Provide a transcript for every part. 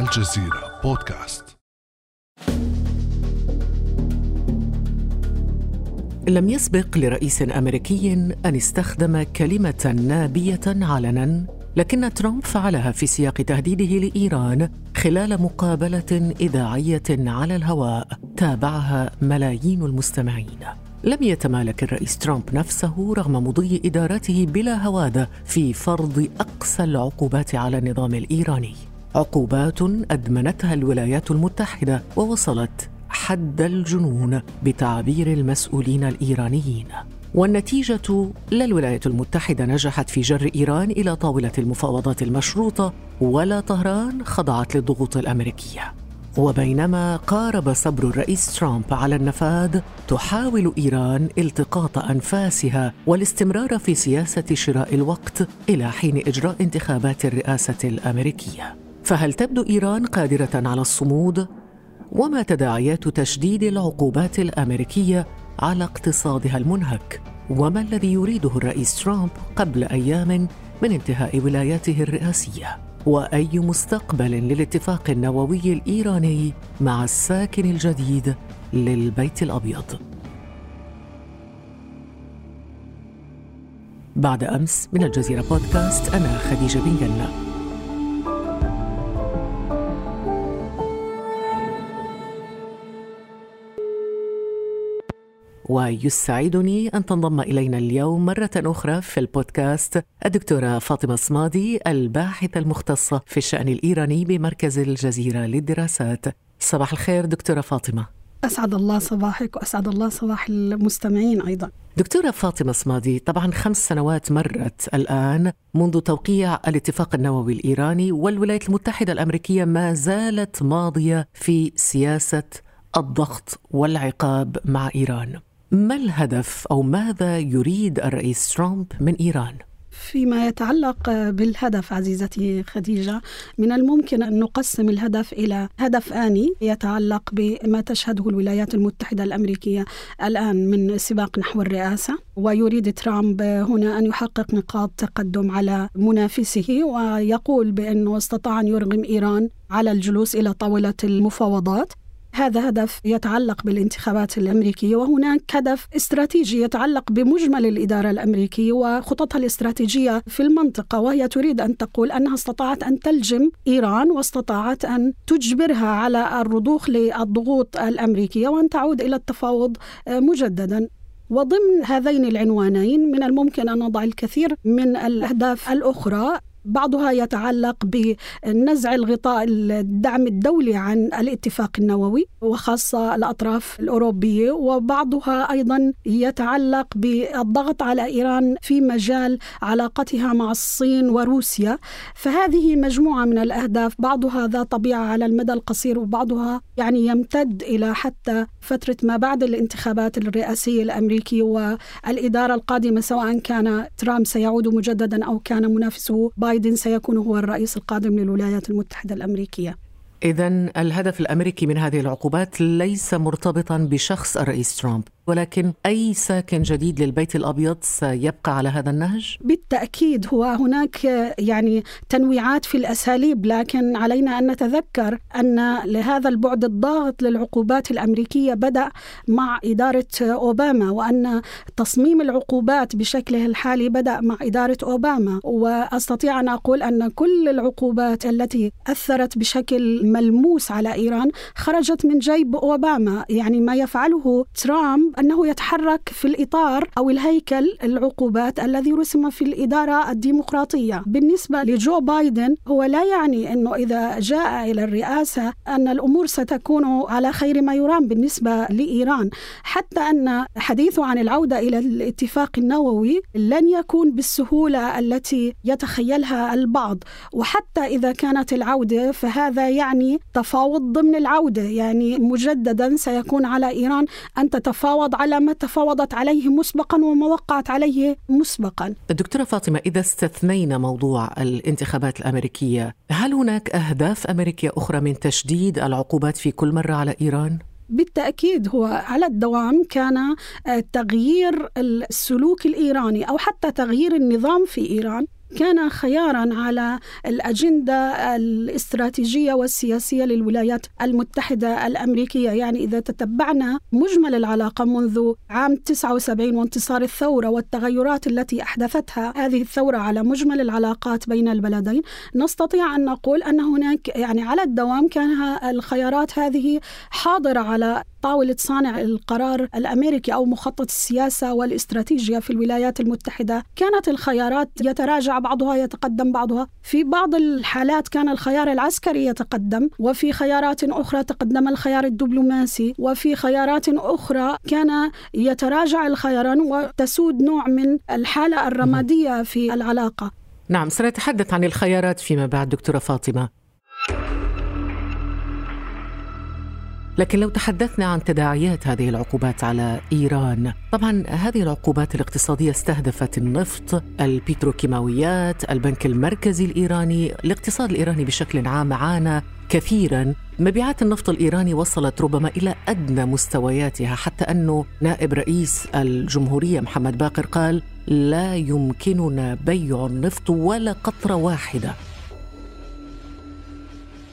الجزيرة بودكاست. لم يسبق لرئيس أمريكي أن استخدم كلمة نابية علنا لكن ترامب فعلها في سياق تهديده لإيران خلال مقابلة إذاعية على الهواء تابعها ملايين المستمعين. لم يتمالك الرئيس ترامب نفسه رغم مضي ادارته بلا هواده في فرض اقسى العقوبات على النظام الإيراني. عقوبات أدمنتها الولايات المتحدة ووصلت حد الجنون بتعبير المسؤولين الإيرانيين. والنتيجة لا الولايات المتحدة نجحت في جر إيران إلى طاولة المفاوضات المشروطة ولا طهران خضعت للضغوط الأمريكية. وبينما قارب صبر الرئيس ترامب على النفاذ تحاول إيران التقاط أنفاسها والاستمرار في سياسة شراء الوقت إلى حين إجراء انتخابات الرئاسة الأمريكية. فهل تبدو إيران قادرة على الصمود؟ وما تداعيات تشديد العقوبات الأمريكية على اقتصادها المنهك؟ وما الذي يريده الرئيس ترامب قبل أيام من انتهاء ولاياته الرئاسية؟ وأي مستقبل للاتفاق النووي الإيراني مع الساكن الجديد للبيت الأبيض؟ بعد أمس من الجزيرة بودكاست أنا خديجة بن جنه ويسعدني أن تنضم إلينا اليوم مرة أخرى في البودكاست الدكتورة فاطمة صمادي الباحثة المختصة في الشأن الإيراني بمركز الجزيرة للدراسات. صباح الخير دكتورة فاطمة. أسعد الله صباحك وأسعد الله صباح المستمعين أيضا. دكتورة فاطمة صمادي طبعا خمس سنوات مرت الآن منذ توقيع الاتفاق النووي الإيراني والولايات المتحدة الأمريكية ما زالت ماضية في سياسة الضغط والعقاب مع إيران. ما الهدف أو ماذا يريد الرئيس ترامب من إيران؟ فيما يتعلق بالهدف عزيزتي خديجة من الممكن أن نقسم الهدف إلى هدف آني يتعلق بما تشهده الولايات المتحدة الأمريكية الآن من سباق نحو الرئاسة ويريد ترامب هنا أن يحقق نقاط تقدم على منافسه ويقول بأنه استطاع أن يرغم إيران على الجلوس إلى طاولة المفاوضات هذا هدف يتعلق بالانتخابات الأمريكية وهناك هدف استراتيجي يتعلق بمجمل الإدارة الأمريكية وخططها الاستراتيجية في المنطقة وهي تريد أن تقول أنها استطاعت أن تلجم إيران واستطاعت أن تجبرها على الرضوخ للضغوط الأمريكية وأن تعود إلى التفاوض مجددا. وضمن هذين العنوانين من الممكن أن نضع الكثير من الأهداف الأخرى. بعضها يتعلق بنزع الغطاء الدعم الدولي عن الاتفاق النووي وخاصة الأطراف الأوروبية وبعضها أيضا يتعلق بالضغط على إيران في مجال علاقتها مع الصين وروسيا. فهذه مجموعة من الأهداف بعضها ذا طبيعة على المدى القصير وبعضها يعني يمتد إلى حتى فترة ما بعد الانتخابات الرئاسية الأمريكية والإدارة القادمة سواء كان ترامب سيعود مجددا أو كان منافسه بايدن. بايدن سيكون هو الرئيس القادم للولايات المتحدة الأمريكية. إذا الهدف الأمريكي من هذه العقوبات ليس مرتبطا بشخص الرئيس ترامب. ولكن أي ساكن جديد للبيت الأبيض سيبقى على هذا النهج؟ بالتأكيد هو هناك يعني تنويعات في الأساليب لكن علينا أن نتذكر أن لهذا البعد الضاغط للعقوبات الأمريكية بدأ مع إدارة أوباما وأن تصميم العقوبات بشكله الحالي بدأ مع إدارة أوباما وأستطيع أن أقول أن كل العقوبات التي أثرت بشكل ملموس على إيران خرجت من جيب أوباما يعني ما يفعله ترامب أنه يتحرك في الإطار أو الهيكل العقوبات الذي رسم في الإدارة الديمقراطية. بالنسبة لجو بايدن هو لا يعني أنه إذا جاء إلى الرئاسة أن الأمور ستكون على خير ما يرام بالنسبة لإيران. حتى أن حديثه عن العودة إلى الاتفاق النووي لن يكون بالسهولة التي يتخيلها البعض. وحتى إذا كانت العودة فهذا يعني تفاوض ضمن العودة. يعني مجددا سيكون على إيران أن تتفاوض تتفاوض على ما تفاوضت عليه مسبقا وما وقعت عليه مسبقا دكتورة فاطمة إذا استثنينا موضوع الانتخابات الأمريكية هل هناك أهداف أمريكية أخرى من تشديد العقوبات في كل مرة على إيران؟ بالتأكيد هو على الدوام كان تغيير السلوك الإيراني أو حتى تغيير النظام في إيران كان خيارا على الأجندة الاستراتيجية والسياسية للولايات المتحدة الأمريكية. يعني إذا تتبعنا مجمل العلاقة منذ عام 79 وانتصار الثورة والتغيرات التي أحدثتها هذه الثورة على مجمل العلاقات بين البلدين نستطيع أن نقول أن هناك يعني على الدوام كان الخيارات هذه حاضرة على طاولة صانع القرار الأمريكي أو مخطط السياسة والاستراتيجية في الولايات المتحدة. كانت الخيارات يتراجع بعضها يتقدم بعضها. في بعض الحالات كان الخيار العسكري يتقدم وفي خيارات أخرى تقدم الخيار الدبلوماسي وفي خيارات أخرى كان يتراجع الخياران وتسود نوع من الحالة الرمادية في العلاقة. نعم سنتحدث عن الخيارات فيما بعد دكتورة فاطمة. لكن لو تحدثنا عن تداعيات هذه العقوبات على إيران، طبعا هذه العقوبات الاقتصادية استهدفت النفط، البتروكيماويات، البنك المركزي الإيراني، الاقتصاد الإيراني بشكل عام عانى كثيرا. مبيعات النفط الإيراني وصلت ربما إلى أدنى مستوياتها حتى أنه نائب رئيس الجمهورية محمد باقر قال لا يمكننا بيع النفط ولا قطره واحدة.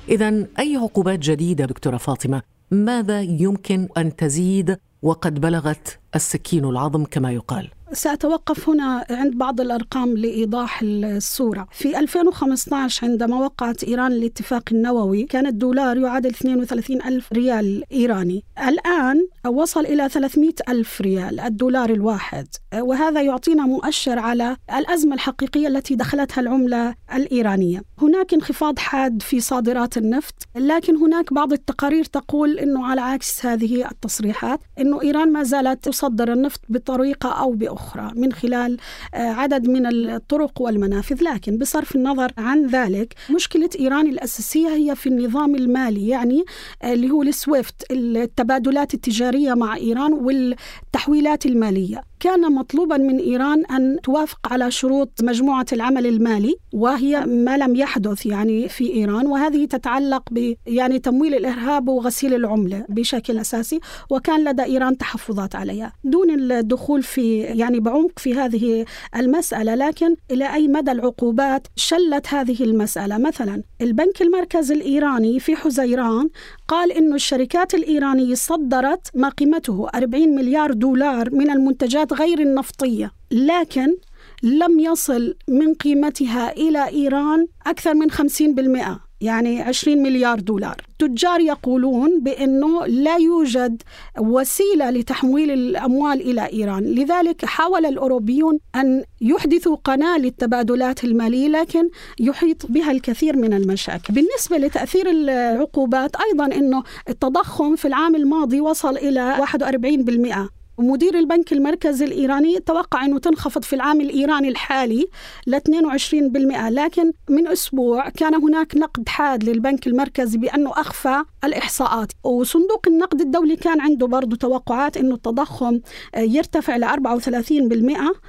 إذا أي عقوبات جديدة دكتورة فاطمة؟ ماذا يمكن أن تزيد وقد بلغت السكين العظم كما يقال؟ سأتوقف هنا عند بعض الأرقام لإيضاح الصورة. في 2015 عندما وقعت إيران الاتفاق النووي كان الدولار يعادل 32 ألف ريال إيراني. الآن وصل إلى 300 ألف ريال الدولار الواحد. وهذا يعطينا مؤشر على الأزمة الحقيقية التي دخلتها العملة الإيرانية. هناك انخفاض حاد في صادرات النفط لكن هناك بعض التقارير تقول أنه على عكس هذه التصريحات أنه إيران ما زالت تصدر النفط بطريقة أو بأخرى من خلال آه، عدد من الطرق والمنافذ. لكن بصرف النظر عن ذلك مشكلة إيران الأساسية هي في النظام المالي يعني آه، اللي هو السويفت التبادلات التجارية مع إيران والتحويلات المالية. كان مطلوبا من إيران أن توافق على شروط مجموعة العمل المالي وهي ما لم يحدث يعني في إيران وهذه تتعلق ب يعني تمويل الإرهاب وغسيل العملة بشكل أساسي وكان لدى إيران تحفظات عليها. دون الدخول في يعني بعمق في هذه المسألة لكن إلى أي مدى العقوبات شلت هذه المسألة؟ مثلا البنك المركزي الإيراني في حزيران قال انه الشركات الإيرانية صدرت ما قيمته 40 مليار دولار من المنتجات غير النفطية. لكن لم يصل من قيمتها إلى إيران أكثر من 50% يعني 20 مليار دولار. تجار يقولون بأنه لا يوجد وسيلة لتحويل الأموال إلى إيران. لذلك حاول الأوروبيون أن يحدثوا قناة للتبادلات المالية لكن يحيط بها الكثير من المشاكل. بالنسبة لتأثير العقوبات أيضا أنه التضخم في العام الماضي وصل إلى 41% مدير البنك المركزي الإيراني توقع أنه تنخفض في العام الإيراني الحالي ل 22% لكن من أسبوع كان هناك نقد حاد للبنك المركزي بأنه أخفى الإحصاءات. وصندوق النقد الدولي كان عنده برضه توقعات أنه التضخم يرتفع ل 34%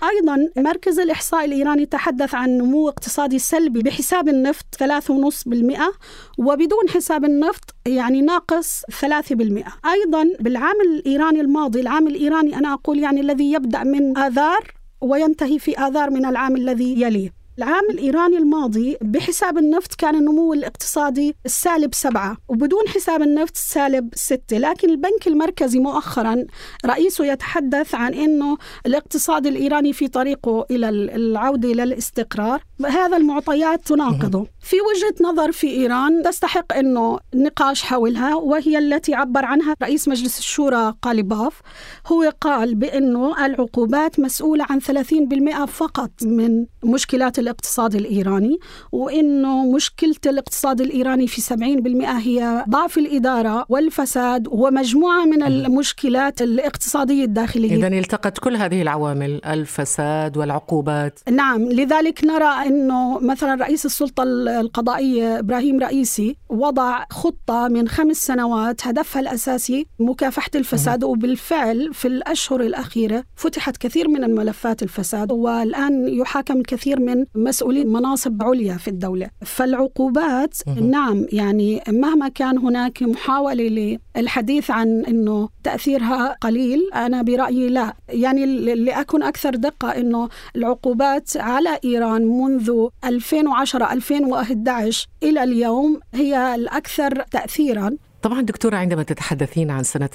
أيضا مركز الإحصاء الإيراني تحدث عن نمو اقتصادي سلبي بحساب النفط 3.5% وبدون حساب النفط يعني ناقص 3% أيضا بالعام الإيراني الماضي العام الإيراني أنا أقول يعني الذي يبدأ من آذار وينتهي في آذار من العام الذي يليه. العام الإيراني الماضي بحساب النفط كان النمو الاقتصادي السالب سبعة وبدون حساب النفط سالب ستة. لكن البنك المركزي مؤخرا رئيسه يتحدث عن أنه الاقتصاد الإيراني في طريقه إلى العودة إلى الاستقرار. هذا المعطيات تناقضه. في وجهة نظر في إيران تستحق أنه النقاش حولها وهي التي عبر عنها رئيس مجلس الشورى قاليباف هو قال بأنه العقوبات مسؤولة عن 30% فقط من مشكلات الاقتصاد الإيراني وأنه مشكلة الاقتصاد الإيراني في 70% هي ضعف الإدارة والفساد ومجموعة من المشكلات الاقتصادية الداخلية. إذا التقت كل هذه العوامل الفساد والعقوبات. نعم لذلك نرى أنه مثلا رئيس السلطة القضائية إبراهيم رئيسي وضع خطة من خمس سنوات هدفها الأساسي مكافحة الفساد. وبالفعل في الأشهر الأخيرة فتحت كثير من الملفات الفساد والآن يحاكم الكثير من مسؤولين مناصب عليا في الدولة. فالعقوبات نعم يعني مهما كان هناك محاولة للحديث عن أنه تأثيرها قليل أنا برأيي لا. يعني لأكون أكثر دقة أنه العقوبات على إيران منذ منذ 2010 2011 إلى اليوم هي الأكثر تأثيرا طبعا دكتورة عندما تتحدثين عن سنة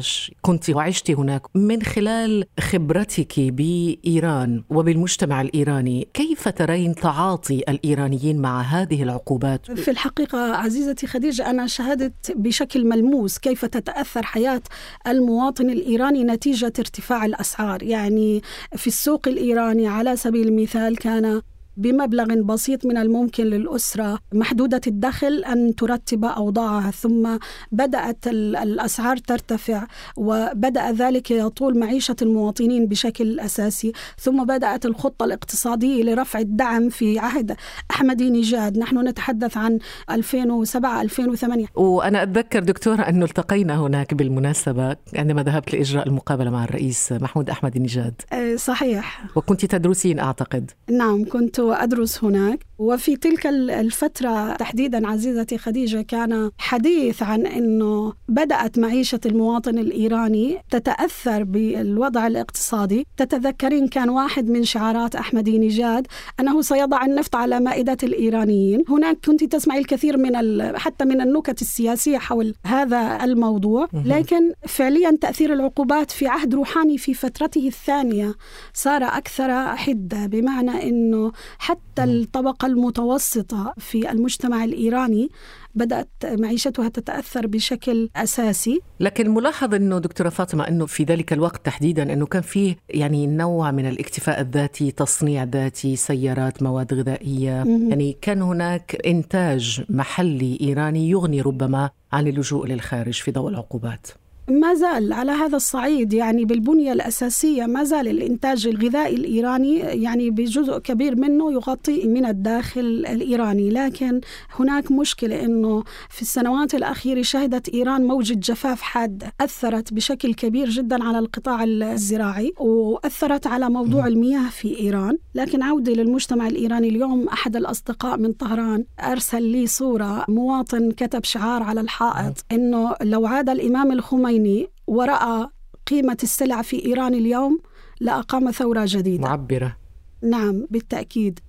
2010-2011 كنت وعشت هناك من خلال خبرتك بإيران وبالمجتمع الإيراني كيف ترين تعاطي الإيرانيين مع هذه العقوبات؟ في الحقيقة عزيزتي خديجة أنا شاهدت بشكل ملموس كيف تتأثر حياة المواطن الإيراني نتيجة ارتفاع الأسعار يعني في السوق الإيراني على سبيل المثال كان بمبلغ بسيط من الممكن للأسرة محدودة الدخل أن ترتب أوضاعها ثم بدأت الأسعار ترتفع وبدأ ذلك يطول معيشة المواطنين بشكل أساسي ثم بدأت الخطة الاقتصادية لرفع الدعم في عهد أحمدي نجاد. نحن نتحدث عن 2007-2008 وأنا أتذكر دكتورة أنه التقينا هناك بالمناسبة عندما ذهبت لإجراء المقابلة مع الرئيس محمود أحمدي نجاد. آه، صحيح. وكنت تدرسين أعتقد. نعم كنت وأدرس هناك. وفي تلك الفترة تحديدا عزيزتي خديجة كان حديث عن أنه بدأت معيشة المواطن الإيراني تتأثر بالوضع الاقتصادي. تتذكرين كان واحد من شعارات أحمدي نجاد أنه سيضع النفط على مائدة الإيرانيين. هناك كنت تسمعي الكثير من حتى من النكت السياسية حول هذا الموضوع. لكن فعليا تأثير العقوبات في عهد روحاني في فترته الثانية صار أكثر حدة بمعنى أنه حتى الطبقة المتوسطة في المجتمع الإيراني بدأت معيشتها تتأثر بشكل أساسي. لكن ملاحظ أنه دكتورة فاطمة أنه في ذلك الوقت تحديدا أنه كان فيه يعني نوع من الاكتفاء الذاتي تصنيع ذاتي سيارات مواد غذائية. يعني كان هناك إنتاج محلي إيراني يغني ربما عن اللجوء للخارج في ضوء العقوبات. ما زال على هذا الصعيد يعني بالبنية الأساسية ما زال الإنتاج الغذائي الإيراني يعني بجزء كبير منه يغطي من الداخل الإيراني. لكن هناك مشكلة أنه في السنوات الأخيرة شهدت إيران موجة جفاف حادة أثرت بشكل كبير جدا على القطاع الزراعي وأثرت على موضوع المياه في إيران. لكن عودة للمجتمع الإيراني اليوم أحد الأصدقاء من طهران أرسل لي صورة مواطن كتب شعار على الحائط أنه لو عاد الإمام الخميني الخميني ورأى قيمة السلع في إيران اليوم لأقام ثورة جديدة. معبرة. نعم بالتأكيد.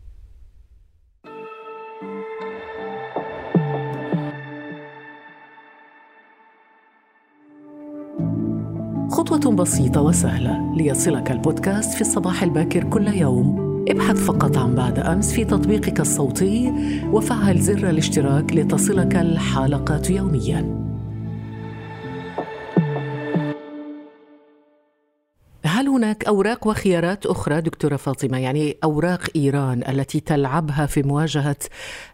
خطوة بسيطة وسهلة ليصلك البودكاست في الصباح الباكر كل يوم. ابحث فقط عن بعد أمس في تطبيقك الصوتي وفعل زر الاشتراك لتصلك الحلقات يومياً. هناك أوراق وخيارات أخرى دكتورة فاطمة يعني أوراق إيران التي تلعبها في مواجهة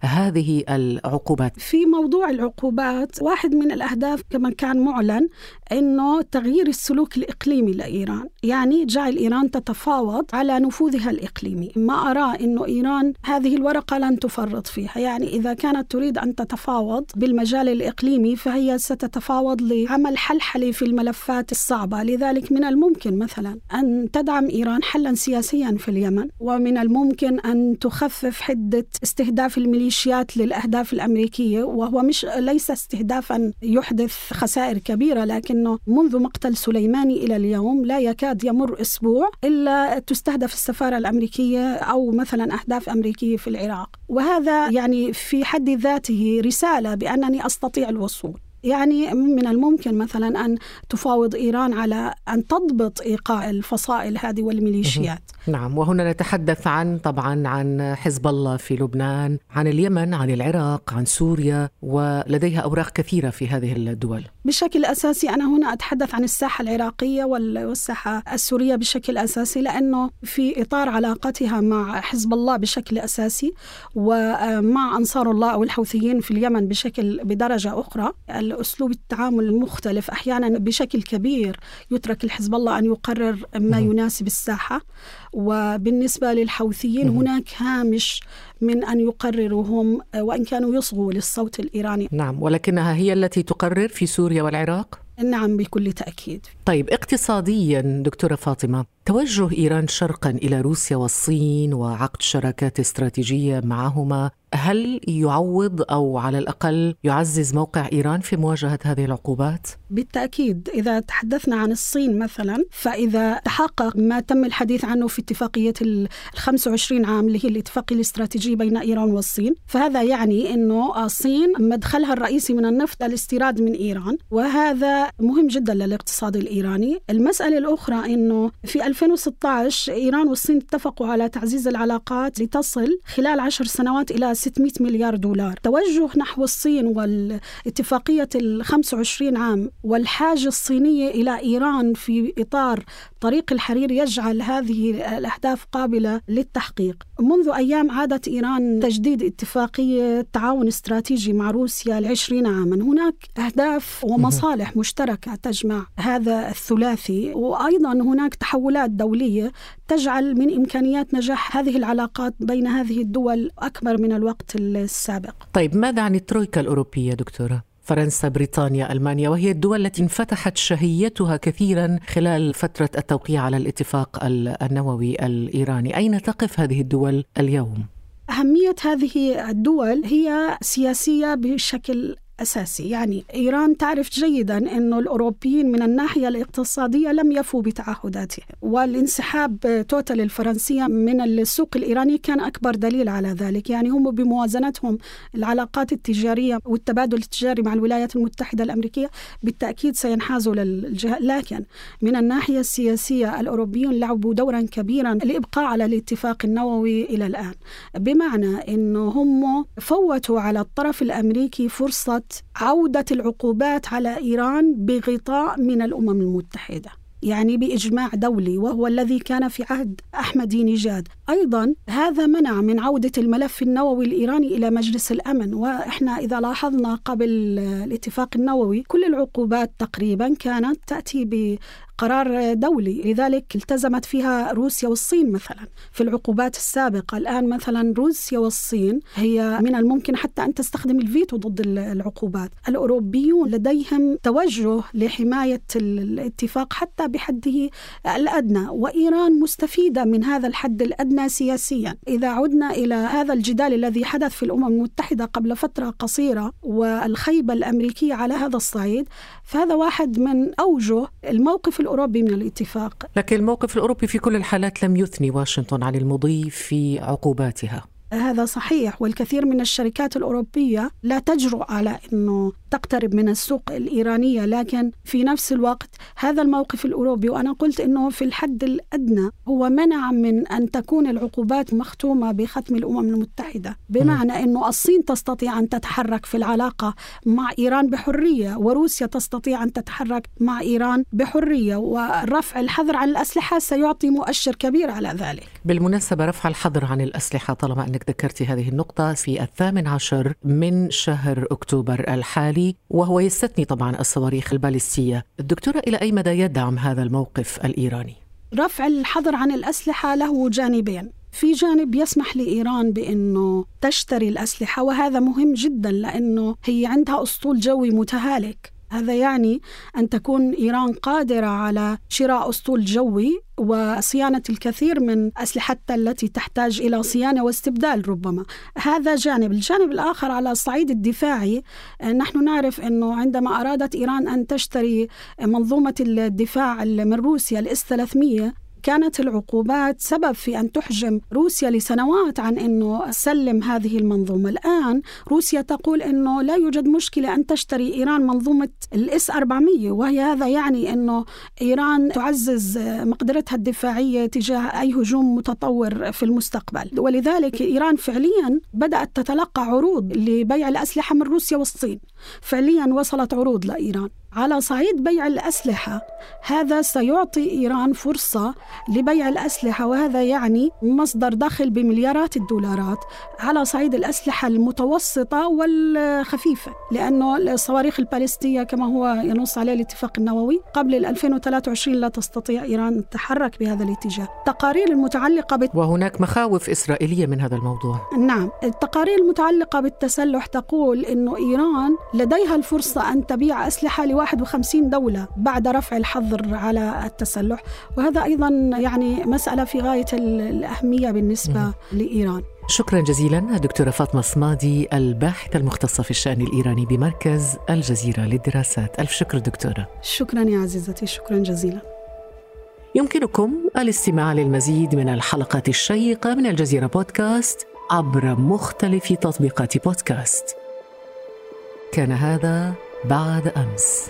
هذه العقوبات. في موضوع العقوبات واحد من الأهداف كما كان معلن إنه تغيير السلوك الإقليمي لإيران. يعني جعل إيران تتفاوض على نفوذها الإقليمي. ما أرى إنه إيران هذه الورقة لن تفرط فيها. يعني إذا كانت تريد أن تتفاوض بالمجال الإقليمي فهي ستتفاوض لعمل حلحله في الملفات الصعبة. لذلك من الممكن مثلا أن تدعم إيران حلا سياسيا في اليمن ومن الممكن أن تخفف حدة استهداف الميليشيات للأهداف الأمريكية وهو مش ليس استهدافا يحدث خسائر كبيرة لكنه منذ مقتل سليماني إلى اليوم لا يكاد يمر أسبوع إلا تستهدف السفارة الأمريكية أو مثلا أهداف أمريكية في العراق. وهذا يعني في حد ذاته رسالة بأنني أستطيع الوصول. يعني من الممكن مثلا أن تفاوض إيران على أن تضبط إيقاع الفصائل هذه والميليشيات. نعم وهنا نتحدث عن طبعا عن حزب الله في لبنان عن اليمن عن العراق عن سوريا ولديها أوراق كثيرة في هذه الدول. بشكل أساسي أنا هنا أتحدث عن الساحة العراقية والساحة السورية بشكل أساسي لأنه في إطار علاقتها مع حزب الله بشكل أساسي ومع أنصار الله أو الحوثيين في اليمن بشكل بدرجة أخرى. أسلوب التعامل المختلف أحيانا بشكل كبير يترك الحزب الله أن يقرر ما يناسب الساحة. وبالنسبة للحوثيين هناك هامش من أن يقرروا هم وإن كانوا يصغوا للصوت الإيراني. نعم ولكنها هي التي تقرر في سوريا والعراق؟ نعم بكل تأكيد. طيب اقتصاديا دكتورة فاطمة توجه إيران شرقا إلى روسيا والصين وعقد شراكات استراتيجية معهما هل يعوض أو على الأقل يعزز موقع إيران في مواجهة هذه العقوبات؟ بالتأكيد إذا تحدثنا عن الصين مثلا فإذا تحقق ما تم الحديث عنه في اتفاقية ال 25 عام اللي هي الاتفاقيه الاستراتيجيه بين إيران والصين، فهذا يعني إنه الصين مدخلها الرئيسي من النفط الاستيراد من إيران وهذا مهم جدا للاقتصاد الإيراني، المسألة الأخرى إنه في 2016 إيران والصين اتفقوا على تعزيز العلاقات لتصل خلال عشر سنوات إلى 600 مليار دولار. توجه نحو الصين والاتفاقية ال 25 عام والحاجة الصينية إلى إيران في إطار طريق الحرير يجعل هذه الأهداف قابلة للتحقيق. منذ أيام عادت إيران تجديد اتفاقية تعاون استراتيجي مع روسيا العشرين عاما. هناك أهداف ومصالح مشتركة تجمع هذا الثلاثي وأيضا هناك تحولات دولية تجعل من إمكانيات نجاح هذه العلاقات بين هذه الدول أكبر من الوقت السابق طيب ماذا عن الترويكا الأوروبية دكتورة؟ فرنسا، بريطانيا، ألمانيا وهي الدول التي انفتحت شهيتها كثيرا خلال فترة التوقيع على الاتفاق النووي الإيراني، أين تقف هذه الدول اليوم؟ أهمية هذه الدول هي سياسية بشكل أساسي. يعني إيران تعرف جيدا أن الأوروبيين من الناحية الاقتصادية لم يفوا بتعهداتهم والانسحاب توتال الفرنسية من السوق الإيراني كان أكبر دليل على ذلك. يعني هم بموازنتهم العلاقات التجارية والتبادل التجاري مع الولايات المتحدة الأمريكية بالتأكيد سينحازوا للجهة. لكن من الناحية السياسية الأوروبيون لعبوا دورا كبيرا الإبقاء على الاتفاق النووي إلى الآن بمعنى أنه هم فوتوا على الطرف الأمريكي فرصة عودة العقوبات على إيران بغطاء من الأمم المتحدة يعني بإجماع دولي وهو الذي كان في عهد احمدي نيجاد، أيضا هذا منع من عودة الملف النووي الإيراني إلى مجلس الأمن، وإحنا إذا لاحظنا قبل الاتفاق النووي كل العقوبات تقريبا كانت تأتي قرار دولي لذلك التزمت فيها روسيا والصين مثلا. في العقوبات السابقة الآن مثلا روسيا والصين هي من الممكن حتى أن تستخدم الفيتو ضد العقوبات. الأوروبيون لديهم توجه لحماية الاتفاق حتى بحده الأدنى وإيران مستفيدة من هذا الحد الأدنى سياسيا. إذا عدنا إلى هذا الجدال الذي حدث في الأمم المتحدة قبل فترة قصيرة والخيبة الأمريكية على هذا الصعيد فهذا واحد من أوجه الموقف الأوروبي من الاتفاق. لكن الموقف الأوروبي في كل الحالات لم يثني واشنطن عن المضي في عقوباتها. هذا صحيح والكثير من الشركات الأوروبية لا تجرؤ على أنه تقترب من السوق الإيرانية لكن في نفس الوقت هذا الموقف الأوروبي وأنا قلت أنه في الحد الأدنى هو منع من أن تكون العقوبات مختومة بختم الأمم المتحدة. بمعنى أنه الصين تستطيع أن تتحرك في العلاقة مع إيران بحرية وروسيا تستطيع أن تتحرك مع إيران بحرية ورفع الحظر عن الأسلحة سيعطي مؤشر كبير على ذلك. بالمناسبة رفع الحظر عن الأسلحة طالما أنك ذكرت هذه النقطة في الثامن عشر من شهر أكتوبر الحالي وهو يستثني طبعا الصواريخ البالستية. الدكتورة إلى أي مدى يدعم هذا الموقف الإيراني؟ رفع الحظر عن الأسلحة له جانبين. في جانب يسمح لإيران بأنه تشتري الأسلحة وهذا مهم جدا لأنه هي عندها أسطول جوي متهالك. هذا يعني أن تكون إيران قادرة على شراء أسطول جوي وصيانة الكثير من أسلحتها التي تحتاج إلى صيانة واستبدال ربما. هذا جانب. الجانب الآخر على الصعيد الدفاعي نحن نعرف أنه عندما أرادت إيران أن تشتري منظومة الدفاع من روسيا الإس 300 كانت العقوبات سبب في أن تحجم روسيا لسنوات عن أنه سلم هذه المنظومة. الآن روسيا تقول أنه لا يوجد مشكلة أن تشتري إيران منظومة الإس 400 وهي هذا يعني أنه إيران تعزز مقدرتها الدفاعية تجاه أي هجوم متطور في المستقبل. ولذلك إيران فعليا بدأت تتلقى عروض لبيع الأسلحة من روسيا والصين. فعليا وصلت عروض لإيران. على صعيد بيع الأسلحة. هذا سيعطي إيران فرصة لبيع الأسلحة وهذا يعني مصدر دخل بمليارات الدولارات على صعيد الأسلحة المتوسطة والخفيفة لأنه الصواريخ البالستية كما هو ينص عليه الاتفاق النووي قبل 2023 لا تستطيع إيران التحرك بهذا الاتجاه. التقارير المتعلقة بت... وهناك مخاوف إسرائيلية من هذا الموضوع. نعم التقارير المتعلقة بالتسلح تقول أنه إيران لديها الفرصة أن تبيع أسلحة 51 دولة بعد رفع الحظر على التسلح. وهذا أيضا يعني مسألة في غاية الأهمية بالنسبة لإيران. شكرا جزيلا دكتورة فاطمة صمادي الباحثة المختصة في الشأن الإيراني بمركز الجزيرة للدراسات. ألف شكر دكتورة. شكرا يا عزيزتي شكرا جزيلا. يمكنكم الاستماع للمزيد من الحلقات الشيقة من الجزيرة بودكاست عبر مختلف تطبيقات بودكاست. كان هذا بعد أمس.